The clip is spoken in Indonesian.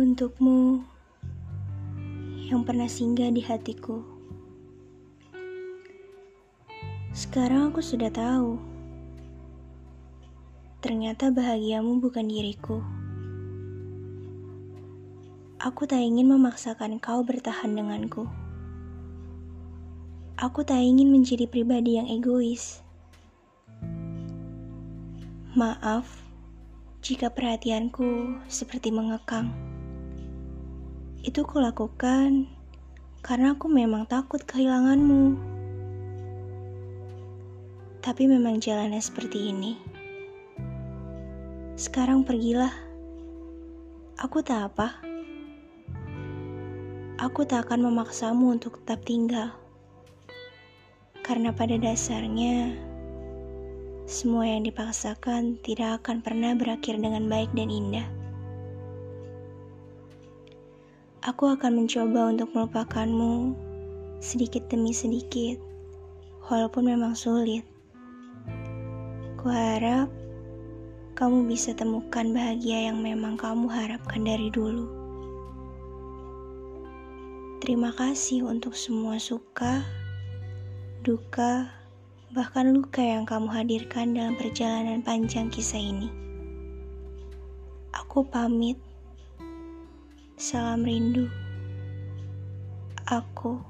Untukmu yang pernah singgah di hatiku. Sekarang aku sudah tahu. Ternyata bahagiamu bukan diriku. Aku tak ingin memaksakan kau bertahan denganku. Aku tak ingin menjadi pribadi yang egois. Maaf jika perhatianku seperti mengekang. Itu kulakukan karena aku memang takut kehilanganmu. Tapi memang jalannya seperti ini. Sekarang pergilah. Aku tak apa. Aku tak akan memaksamu untuk tetap tinggal. Karena pada dasarnya, semua yang dipaksakan tidak akan pernah berakhir dengan baik dan indah. Aku akan mencoba untuk melupakanmu sedikit demi sedikit, walaupun memang sulit. Kuharap kamu bisa temukan bahagia yang memang kamu harapkan dari dulu. Terima kasih untuk semua suka, duka, bahkan luka yang kamu hadirkan dalam perjalanan panjang kisah ini. Aku pamit. Salam rindu. Aku